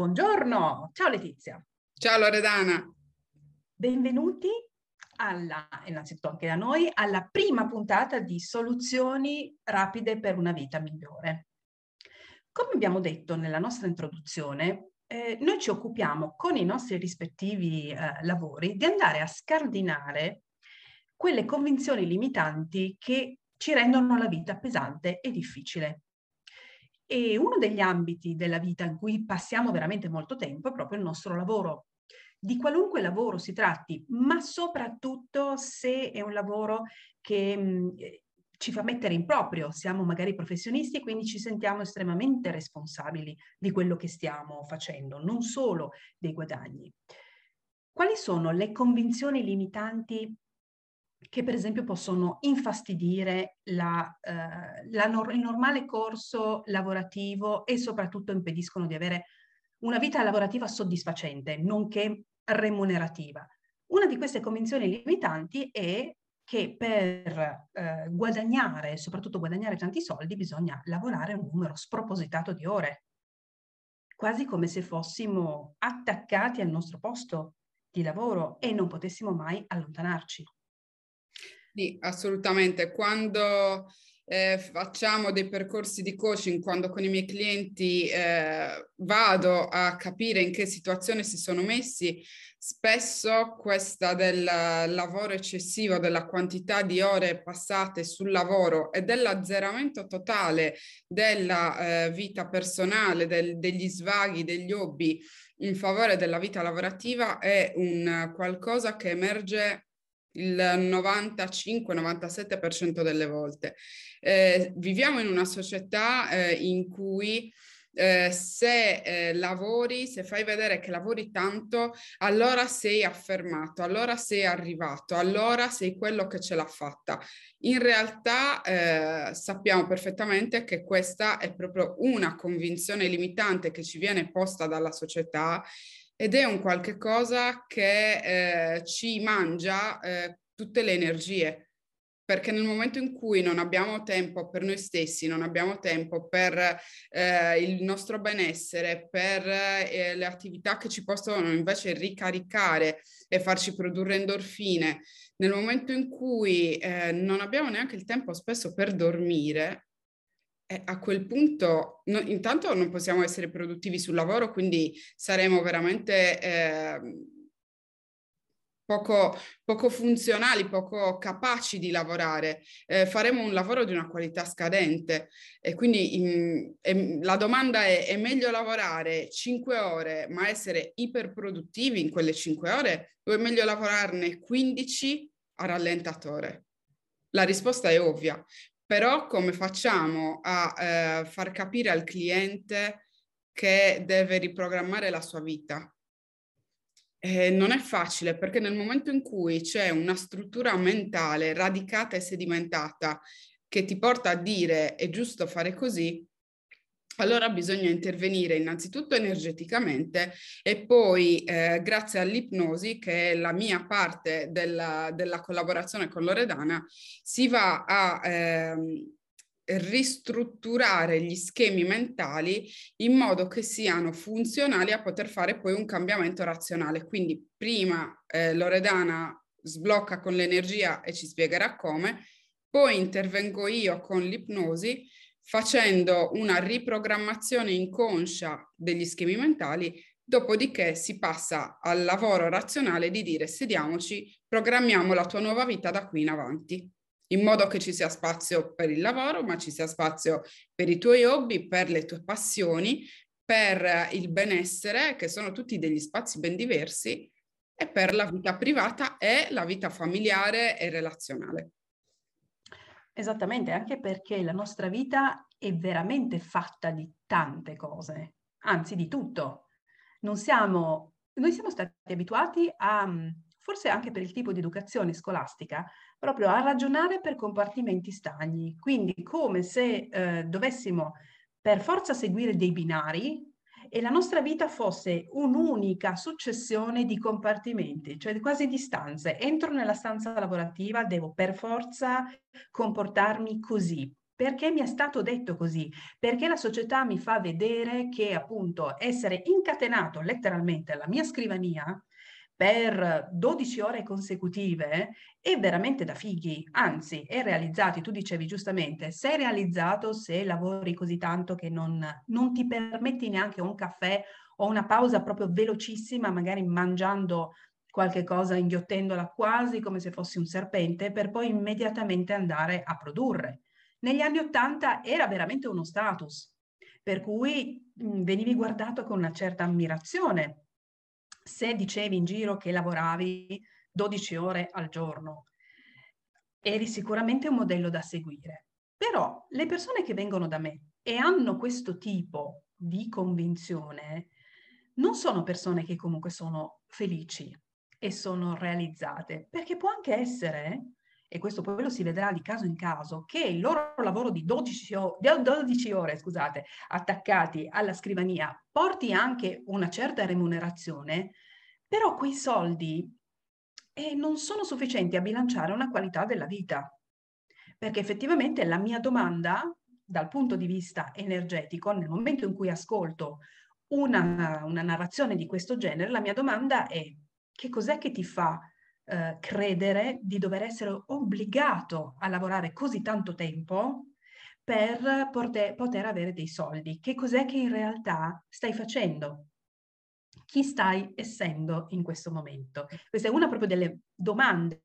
Buongiorno, ciao Letizia. Ciao Loredana. Benvenuti alla, innanzitutto anche da noi, alla prima puntata di Soluzioni rapide per una vita migliore. Come abbiamo detto nella nostra introduzione, eh, noi ci occupiamo con i nostri rispettivi eh, lavori di andare a scardinare quelle convinzioni limitanti che ci rendono la vita pesante e difficile. E uno degli ambiti della vita in cui passiamo veramente molto tempo è proprio il nostro lavoro. Di qualunque lavoro si tratti, ma soprattutto se è un lavoro che mh, ci fa mettere in proprio, siamo magari professionisti e quindi ci sentiamo estremamente responsabili di quello che stiamo facendo, non solo dei guadagni. Quali sono le convinzioni limitanti che per esempio possono infastidire la, eh, la nor- il normale corso lavorativo e soprattutto impediscono di avere una vita lavorativa soddisfacente, nonché remunerativa. Una di queste convinzioni limitanti è che per eh, guadagnare, soprattutto guadagnare tanti soldi, bisogna lavorare un numero spropositato di ore, quasi come se fossimo attaccati al nostro posto di lavoro e non potessimo mai allontanarci. Sì, assolutamente. Quando eh, facciamo dei percorsi di coaching, quando con i miei clienti eh, vado a capire in che situazione si sono messi, spesso questa del lavoro eccessivo, della quantità di ore passate sul lavoro e dell'azzeramento totale della eh, vita personale, del, degli svaghi, degli hobby in favore della vita lavorativa è un qualcosa che emerge il 95-97% delle volte. Eh, viviamo in una società eh, in cui eh, se eh, lavori, se fai vedere che lavori tanto, allora sei affermato, allora sei arrivato, allora sei quello che ce l'ha fatta. In realtà eh, sappiamo perfettamente che questa è proprio una convinzione limitante che ci viene posta dalla società ed è un qualche cosa che eh, ci mangia eh, tutte le energie, perché nel momento in cui non abbiamo tempo per noi stessi, non abbiamo tempo per eh, il nostro benessere, per eh, le attività che ci possono invece ricaricare e farci produrre endorfine, nel momento in cui eh, non abbiamo neanche il tempo spesso per dormire, eh, a quel punto no, intanto non possiamo essere produttivi sul lavoro, quindi saremo veramente eh, poco, poco, funzionali, poco capaci di lavorare. Eh, faremo un lavoro di una qualità scadente e quindi in, in, la domanda è, è meglio lavorare 5 ore ma essere iperproduttivi in quelle 5 ore o è meglio lavorarne 15 a rallentatore? La risposta è ovvia, però come facciamo a eh, far capire al cliente che deve riprogrammare la sua vita? Eh, non è facile perché nel momento in cui c'è una struttura mentale radicata e sedimentata che ti porta a dire è giusto fare così, allora bisogna intervenire innanzitutto energeticamente e poi eh, grazie all'ipnosi, che è la mia parte della, della collaborazione con Loredana, si va a ehm, ristrutturare gli schemi mentali in modo che siano funzionali a poter fare poi un cambiamento razionale. Quindi prima eh, Loredana sblocca con l'energia e ci spiegherà come, poi intervengo io con l'ipnosi facendo una riprogrammazione inconscia degli schemi mentali, dopodiché si passa al lavoro razionale di dire sediamoci, programmiamo la tua nuova vita da qui in avanti, in modo che ci sia spazio per il lavoro, ma ci sia spazio per i tuoi hobby, per le tue passioni, per il benessere, che sono tutti degli spazi ben diversi, e per la vita privata e la vita familiare e relazionale. Esattamente, anche perché la nostra vita è veramente fatta di tante cose, anzi di tutto. Non siamo, noi siamo stati abituati a, forse anche per il tipo di educazione scolastica, proprio a ragionare per compartimenti stagni, quindi come se eh, dovessimo per forza seguire dei binari e la nostra vita fosse un'unica successione di compartimenti, cioè quasi di stanze. Entro nella stanza lavorativa, devo per forza comportarmi così. perché mi è stato detto così, perché la società mi fa vedere che appunto essere incatenato letteralmente alla mia scrivania per 12 ore consecutive è veramente da fighi, anzi è realizzato, tu dicevi giustamente, sei realizzato se lavori così tanto che non, non ti permetti neanche un caffè o una pausa proprio velocissima, magari mangiando qualche cosa, inghiottendola quasi come se fossi un serpente, per poi immediatamente andare a produrre. Negli anni Ottanta era veramente uno status, per cui mh, venivi guardato con una certa ammirazione se dicevi in giro che lavoravi 12 ore al giorno. Eri sicuramente un modello da seguire. Però le persone che vengono da me e hanno questo tipo di convinzione non sono persone che comunque sono felici e sono realizzate, perché può anche essere e questo poi lo si vedrà di caso in caso, che il loro lavoro di 12, o- 12 ore scusate, attaccati alla scrivania porti anche una certa remunerazione, però quei soldi eh, non sono sufficienti a bilanciare una qualità della vita. Perché effettivamente la mia domanda, dal punto di vista energetico, nel momento in cui ascolto una, una narrazione di questo genere, la mia domanda è che cos'è che ti fa eh, credere di dover essere obbligato a lavorare così tanto tempo per poter, poter avere dei soldi. Che cos'è che in realtà stai facendo? Chi stai essendo in questo momento? Questa è una proprio delle domande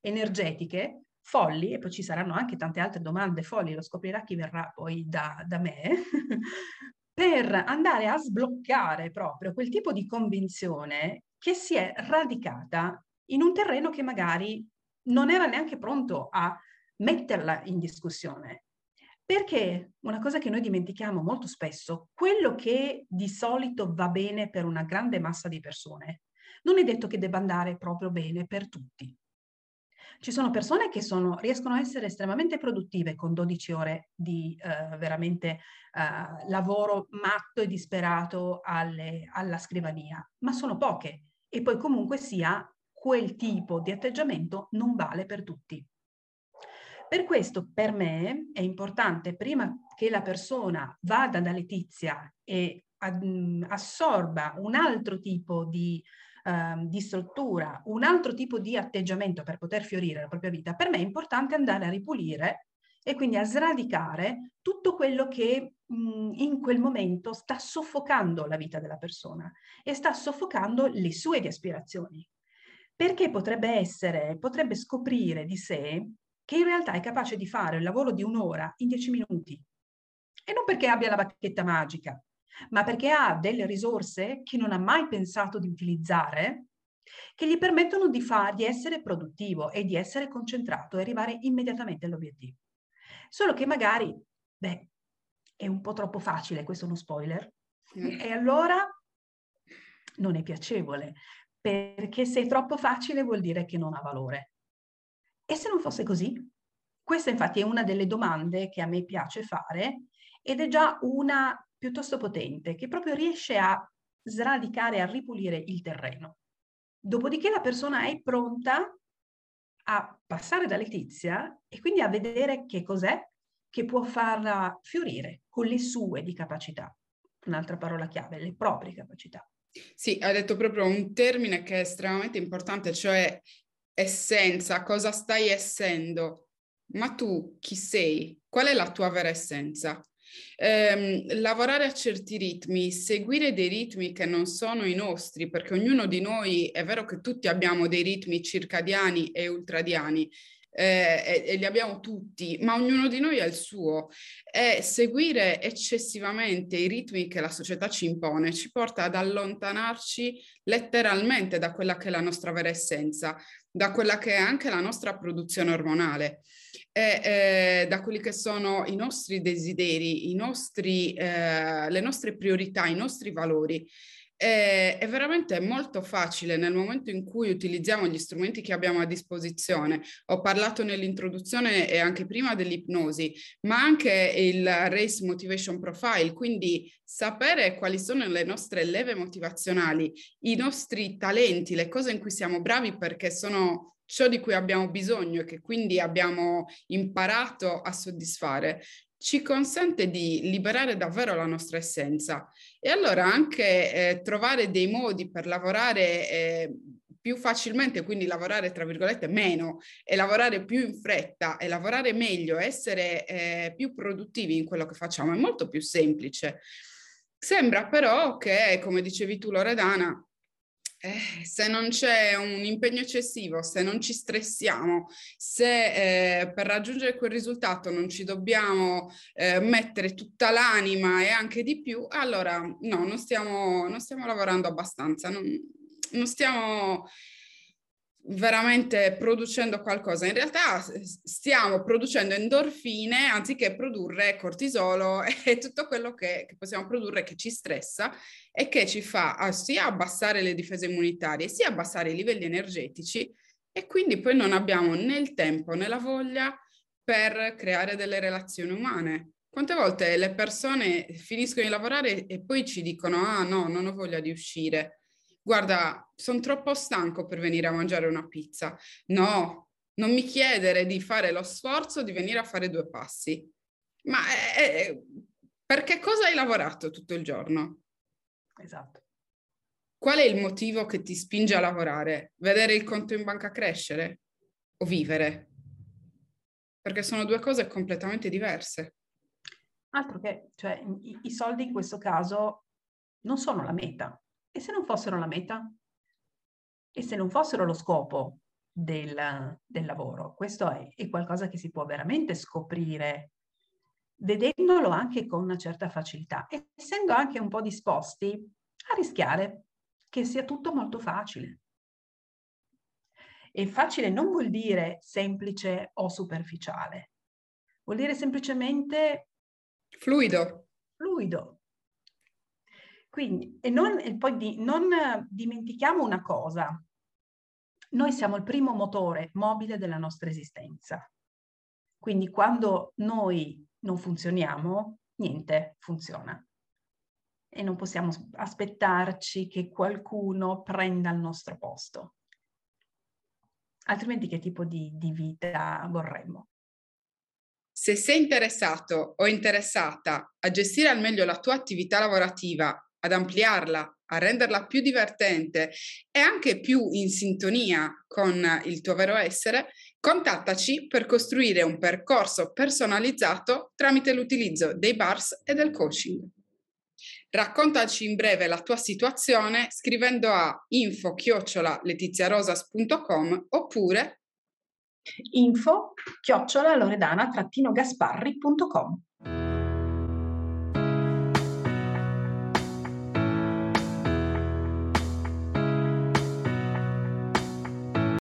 energetiche folli, e poi ci saranno anche tante altre domande folli, lo scoprirà chi verrà poi da, da me, per andare a sbloccare proprio quel tipo di convinzione che si è radicata in un terreno che magari non era neanche pronto a metterla in discussione. Perché una cosa che noi dimentichiamo molto spesso, quello che di solito va bene per una grande massa di persone, non è detto che debba andare proprio bene per tutti. Ci sono persone che sono, riescono a essere estremamente produttive con 12 ore di eh, veramente eh, lavoro matto e disperato alle, alla scrivania, ma sono poche. E poi comunque sia quel tipo di atteggiamento non vale per tutti. Per questo per me è importante prima che la persona vada da Letizia e assorba un altro tipo di, uh, di, struttura, un altro tipo di atteggiamento per poter fiorire la propria vita, per me è importante andare a ripulire e quindi a sradicare tutto quello che mh, in quel momento sta soffocando la vita della persona e sta soffocando le sue aspirazioni perché potrebbe essere, potrebbe scoprire di sé che in realtà è capace di fare il lavoro di un'ora in dieci minuti. E non perché abbia la bacchetta magica, ma perché ha delle risorse che non ha mai pensato di utilizzare, che gli permettono di, far, di essere produttivo e di essere concentrato e arrivare immediatamente all'obiettivo. Solo che magari, beh, è un po' troppo facile, questo è uno spoiler, e allora non è piacevole, perché se è troppo facile vuol dire che non ha valore. E se non fosse così? Questa infatti è una delle domande che a me piace fare ed è già una piuttosto potente, che proprio riesce a sradicare, a ripulire il terreno. Dopodiché la persona è pronta a passare da Letizia e quindi a vedere che cos'è che può farla fiorire con le sue di capacità. Un'altra parola chiave, le proprie capacità. Sì, hai detto proprio un termine che è estremamente importante, cioè essenza, cosa stai essendo. Ma tu chi sei? Qual è la tua vera essenza? Eh, lavorare a certi ritmi, seguire dei ritmi che non sono i nostri, perché ognuno di noi, è vero che tutti abbiamo dei ritmi circadiani e ultradiani, eh, e, e, li abbiamo tutti, ma ognuno di noi ha il suo. E seguire eccessivamente i ritmi che la società ci impone ci porta ad allontanarci letteralmente da quella che è la nostra vera essenza, da quella che è anche la nostra produzione ormonale e eh, da quelli che sono i nostri desideri, i nostri, eh, le nostre priorità, i nostri valori. È, è, veramente molto facile nel momento in cui utilizziamo gli strumenti che abbiamo a disposizione. Ho parlato nell'introduzione e anche prima dell'ipnosi, ma anche il Race Motivation Profile, quindi sapere quali sono le nostre leve motivazionali, i nostri talenti, le cose in cui siamo bravi perché sono ciò di cui abbiamo bisogno e che quindi abbiamo imparato a soddisfare, ci consente di liberare davvero la nostra essenza e allora anche eh, trovare dei modi per lavorare eh, più facilmente, quindi lavorare tra virgolette meno e lavorare più in fretta e lavorare meglio, essere eh, più produttivi in quello che facciamo è molto più semplice. Sembra però che, come dicevi tu Loredana, eh, se non c'è un impegno eccessivo, se non ci stressiamo, se eh, per raggiungere quel risultato non ci dobbiamo eh, mettere tutta l'anima e anche di più, allora no, non stiamo, non stiamo lavorando abbastanza, non, non stiamo veramente producendo qualcosa. In realtà stiamo producendo endorfine anziché produrre cortisolo e tutto quello che, che possiamo produrre che ci stressa e che ci fa ah, sia abbassare le difese immunitarie, sia abbassare i livelli energetici e quindi poi non abbiamo né il tempo né la voglia per creare delle relazioni umane. Quante volte le persone finiscono di lavorare e poi ci dicono ah no, non ho voglia di uscire guarda, sono troppo stanco per venire a mangiare una pizza. No, non mi chiedere di fare lo sforzo di venire a fare due passi. Ma è, è, perché cosa hai lavorato tutto il giorno? Esatto. Qual è il motivo che ti spinge a lavorare? Vedere il conto in banca crescere o vivere? Perché sono due cose completamente diverse. Altro che, cioè, i, i soldi in questo caso non sono la meta, e se non fossero la meta? E se non fossero lo scopo del, del lavoro? Questo è, è qualcosa che si può veramente scoprire vedendolo anche con una certa facilità, essendo anche un po' disposti a rischiare che sia tutto molto facile. E facile non vuol dire semplice o superficiale, vuol dire semplicemente fluido. Fluido, quindi, e, non, e poi di, non dimentichiamo una cosa, noi siamo il primo motore mobile della nostra esistenza. Quindi quando noi non funzioniamo, niente funziona. E non possiamo aspettarci che qualcuno prenda il nostro posto. Altrimenti che tipo di, di vita vorremmo? Se sei interessato o interessata a gestire al meglio la tua attività lavorativa ad ampliarla, a renderla più divertente e anche più in sintonia con il tuo vero essere, contattaci per costruire un percorso personalizzato tramite l'utilizzo dei bars e del coaching. Raccontaci in breve la tua situazione scrivendo a info-letiziarosas.com oppure info-loredana-gasparri.com